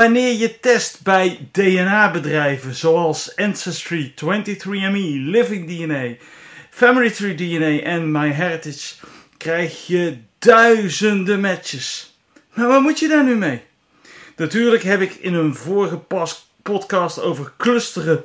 Wanneer je test bij DNA-bedrijven zoals Ancestry, 23andMe, Living DNA, Family Tree DNA en MyHeritage, krijg je duizenden matches. Maar wat moet je daar nu mee? Natuurlijk heb ik in een vorige podcast over clusteren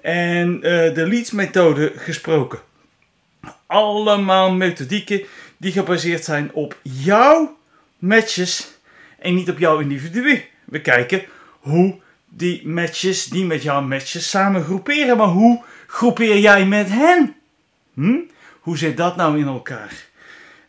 en uh, de leads-methode gesproken. Allemaal methodieken die gebaseerd zijn op jouw matches en niet op jouw individu. We kijken hoe die matches, die met jouw matches, samen groeperen. Maar hoe groepeer jij met hen? Hm? Hoe zit dat nou in elkaar?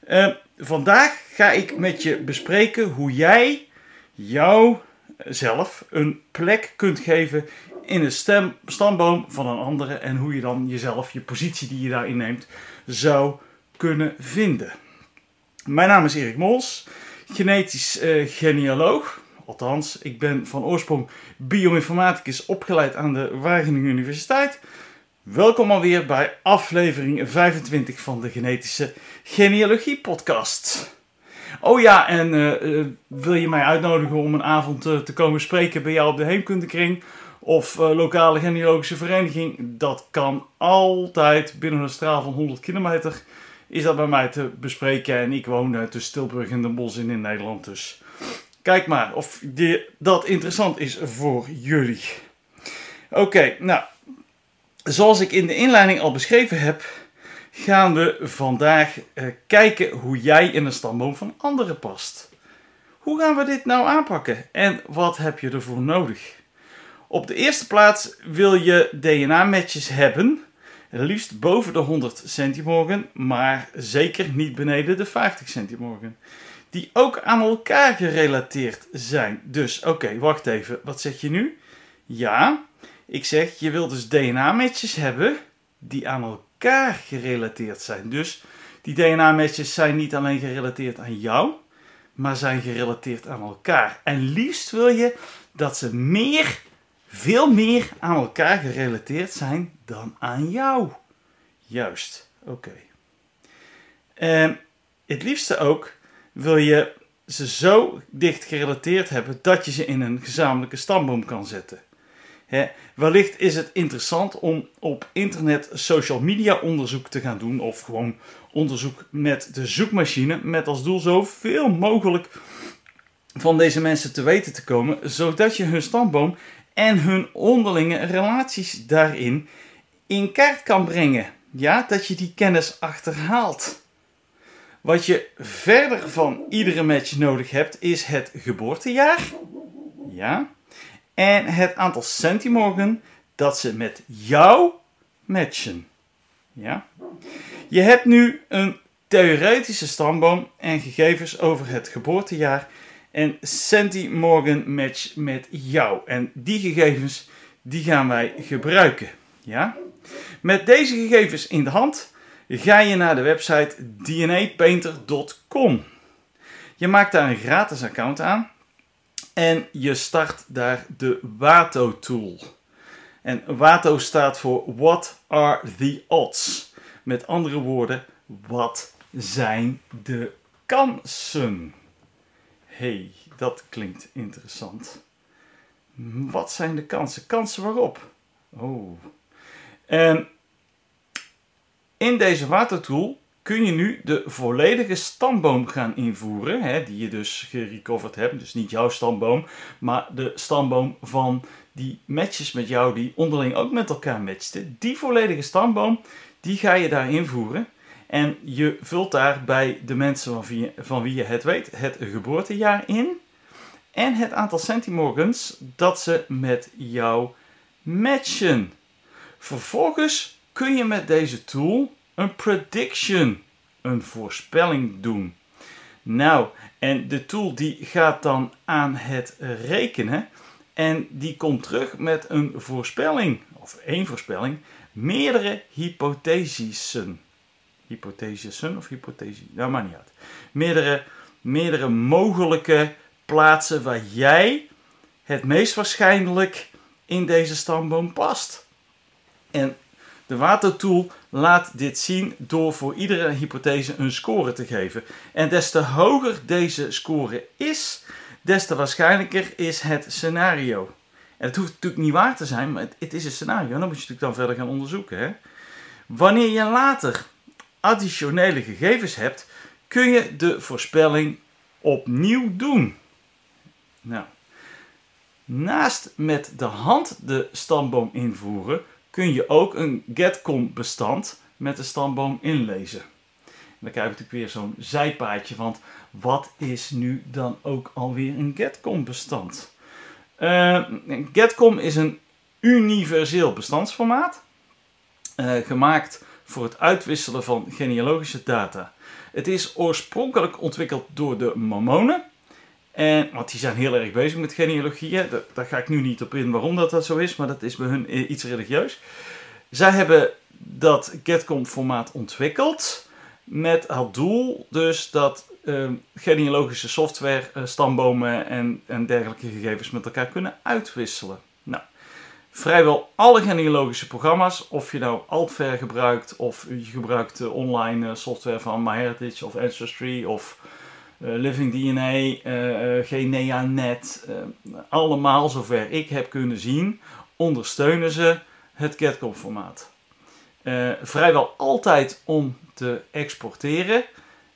Uh, vandaag ga ik met je bespreken hoe jij jouzelf een plek kunt geven in stem, stamboom van een andere. En hoe je dan jezelf, je positie die je daarin neemt, zou kunnen vinden. Mijn naam is Erik Mols, genetisch uh, genealoog. Althans, ik ben van oorsprong bioinformaticus opgeleid aan de Wageningen Universiteit. Welkom alweer bij aflevering 25 van de Genetische Genealogie Podcast. Oh ja, en uh, uh, wil je mij uitnodigen om een avond uh, te komen spreken bij jou op de Heemkundekring of lokale genealogische vereniging? Dat kan altijd binnen een straal van 100 kilometer. Is dat bij mij te bespreken en ik woon tussen Tilburg en Den Bosch in, in Nederland dus. Kijk maar of die, dat interessant is voor jullie. Oké, nou, zoals ik in de inleiding al beschreven heb, gaan we vandaag eh, kijken hoe jij in een stamboom van anderen past. Hoe gaan we dit nou aanpakken en wat heb je ervoor nodig? Op de eerste plaats wil je DNA-matches hebben, liefst boven de 100 centimorgen, maar zeker niet beneden de 50 centimorgen die ook aan elkaar gerelateerd zijn. Dus, oké, wacht even. Wat zeg je nu? Ja, ik zeg, je wilt dus DNA-matches hebben die aan elkaar gerelateerd zijn. Dus die DNA-matches zijn niet alleen gerelateerd aan jou, maar zijn gerelateerd aan elkaar. En liefst wil je dat ze meer, veel meer aan elkaar gerelateerd zijn dan aan jou. Juist, oké. En het liefste ook wil je ze zo dicht gerelateerd hebben dat je ze in een gezamenlijke stamboom kan zetten. Wellicht is het interessant om op internet social media onderzoek te gaan doen of gewoon onderzoek met de zoekmachine met als doel zoveel mogelijk van deze mensen te weten te komen, zodat je hun stamboom en hun onderlinge relaties daarin in kaart kan brengen. Ja, dat je die kennis achterhaalt. Wat je verder van iedere match nodig hebt, is het geboortejaar. Ja. En het aantal centimorgen dat ze met jou matchen. Ja. Je hebt nu een theoretische stamboom en gegevens over het geboortejaar en centimorgen match met jou. En die gegevens die gaan wij gebruiken. Ja. Met deze gegevens in de hand ga je naar de website dnapainter.com. Je maakt daar een gratis account aan en je start daar de Wato tool. En Wato staat voor What are the odds? Met andere woorden, wat zijn de kansen? hey, dat klinkt interessant. Wat zijn de kansen? Kansen waarop? Oh. En in deze watertool kun je nu de volledige stamboom gaan invoeren, hè, die je dus gerecoverd hebt. Dus niet jouw stamboom, maar de stamboom van die matches met jou die onderling ook met elkaar matchten. Die volledige stamboom, die ga je daar invoeren. En je vult daar bij de mensen van wie, van wie je het weet het geboortejaar in. En het aantal centimorgens dat ze met jou matchen. Vervolgens kun je met deze tool een prediction, een voorspelling doen. Nou, en de tool die gaat dan aan het rekenen en die komt terug met een voorspelling of één voorspelling, meerdere hypothesissen. Hypothesissen of hypothesie? Nou, maar niet uit. Meerdere, meerdere mogelijke plaatsen waar jij het meest waarschijnlijk in deze stamboom past. En de watertool laat dit zien door voor iedere hypothese een score te geven. En des te hoger deze score is, des te waarschijnlijker is het scenario. En het hoeft natuurlijk niet waar te zijn, maar het, is een scenario. En dan moet je natuurlijk dan verder gaan onderzoeken. Hè? Wanneer je later additionele gegevens hebt, kun je de voorspelling opnieuw doen. Nou, naast met de hand de stamboom invoeren, kun je ook een getcom bestand met de stamboom inlezen. En dan krijg je natuurlijk weer zo'n zijpaadje, want wat is nu dan ook alweer een getcom bestand? Uh, getcom is een universeel bestandsformaat, uh, gemaakt voor het uitwisselen van genealogische data. Het is oorspronkelijk ontwikkeld door de Mormonen. En, want die zijn heel erg bezig met genealogie. Daar, ga ik nu niet op in waarom dat, dat zo is, maar dat is bij hun iets religieus. Zij hebben dat Getcom formaat ontwikkeld met het doel dus dat uh, genealogische software, uh, stambomen en, en dergelijke gegevens met elkaar kunnen uitwisselen. Nou, vrijwel alle genealogische programma's, of je nou Altver gebruikt of je gebruikt uh, online software van MyHeritage of Ancestry of Living DNA, GeneaNet, allemaal zover ik heb kunnen zien, ondersteunen ze het Getcom formaat. vrijwel altijd om te exporteren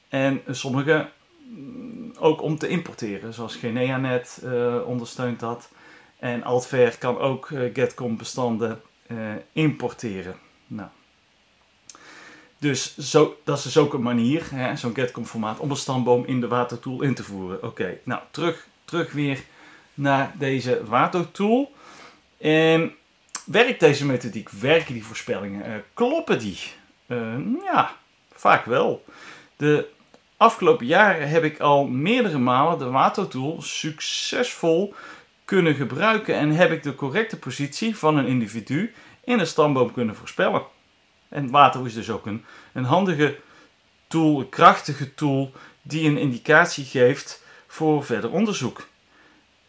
en sommige mm, ook om te importeren, zoals GeneaNet ondersteunt dat. En Altver kan ook Getcom bestanden importeren. Nou. Dus zo, dat is dus ook een manier, zo'n Getcom formaat, om een stamboom in de watertool in te voeren. Oké, nou terug, terug weer naar deze watertool. En werkt deze methodiek? Werken die voorspellingen? kloppen die? ja, vaak wel. De afgelopen jaren heb ik al meerdere malen de Wato-tool succesvol kunnen gebruiken en heb ik de correcte positie van een individu in een stamboom kunnen voorspellen. En Wato is dus ook een, een handige tool, een krachtige tool die een indicatie geeft voor verder onderzoek.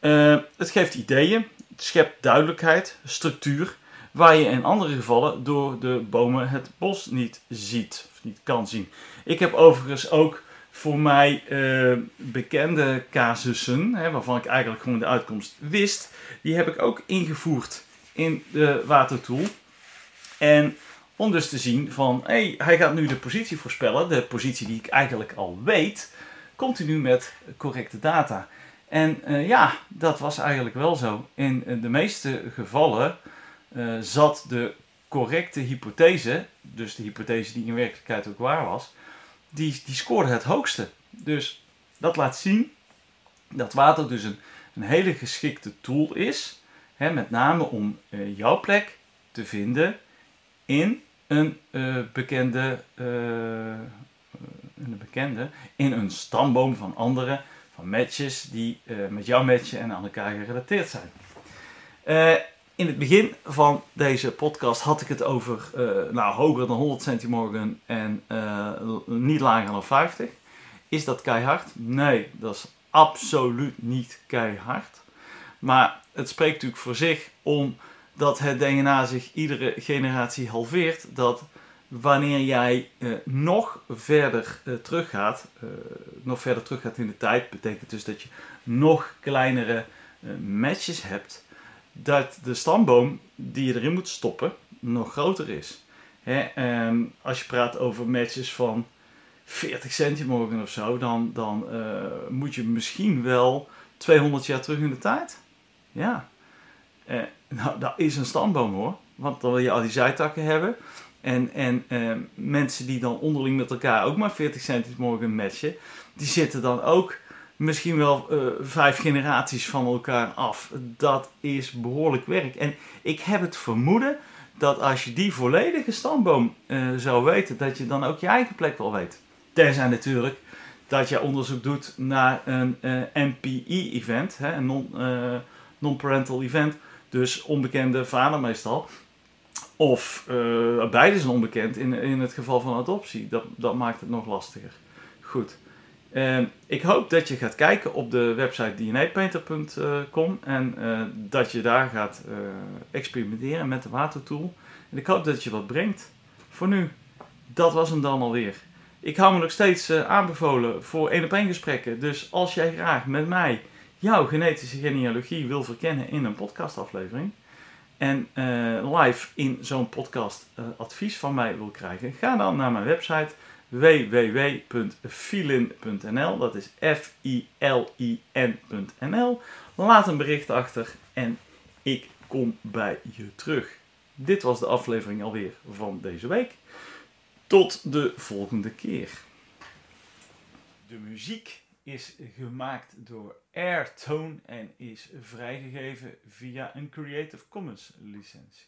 Uh, het geeft ideeën, het schept duidelijkheid, structuur, waar je in andere gevallen door de bomen het bos niet ziet of niet kan zien. Ik heb overigens ook voor mij uh, bekende casussen, hè, waarvan ik eigenlijk gewoon de uitkomst wist, die heb ik ook ingevoerd in de watertool. En om dus te zien van, hé, hey, hij gaat nu de positie voorspellen, de positie die ik eigenlijk al weet, komt nu met correcte data. En uh, ja, dat was eigenlijk wel zo. In de meeste gevallen uh, zat de correcte hypothese, dus de hypothese die in werkelijkheid ook waar was, die, die scoorde het hoogste. Dus dat laat zien dat water dus een, een hele geschikte tool is, hè, met name om jouw plek te vinden in een uh, bekende, uh, een bekende, in een stamboom van anderen, van matches die met jouw matchen en aan elkaar gerelateerd zijn. In het begin van deze podcast had ik het over nou, hoger dan 100 centimorgen en niet lager dan 50. Is dat keihard? Nee, dat is absoluut niet keihard. Maar het spreekt natuurlijk voor zich omdat het DNA zich iedere generatie halveert. Dat wanneer jij uh, nog verder teruggaat, nog verder teruggaat in de tijd, betekent dus dat je nog kleinere matches hebt dat de stamboom die je erin moet stoppen nog groter is. Hè, ehm, als je praat over matches van 40 centimorgen of zo, dan, dan moet je misschien wel 200 jaar terug in de tijd. Ja. Nou, dat is een stamboom hoor. Want dan wil je al die zijtakken hebben. En, en uh, mensen die dan onderling met elkaar ook maar 40 centimorgen matchen, die zitten dan ook misschien wel uh, vijf generaties van elkaar af. Dat is behoorlijk werk. En ik heb het vermoeden dat als je die volledige stamboom uh, zou weten, dat je dan ook je eigen plek wel weet. Tenzij natuurlijk dat je onderzoek doet naar een eh, NPE-event, een non, non-parental event, dus onbekende vader meestal. Of uh, beide zijn onbekend in, in het geval van adoptie. Dat, dat maakt het nog lastiger. Goed. Uh, ik hoop dat je gaat kijken op de website dnapainter.com en uh, dat je daar gaat experimenteren met de watertool. En ik hoop dat je wat brengt. Voor nu, dat was hem dan alweer. Ik hou me nog steeds aanbevolen voor één op één gesprekken. Dus als jij graag met mij jouw genetische genealogie wil verkennen in een podcastaflevering en uh, live in zo'n podcast uh, advies van mij wil krijgen, ga dan naar mijn website www.filin.nl. Dat is F-I-L-I-N.nl. Laat een bericht achter en ik kom bij je terug. Dit was de aflevering alweer van deze week. Tot de volgende keer. De muziek is gemaakt door Airtone en is vrijgegeven via een Creative Commons licentie.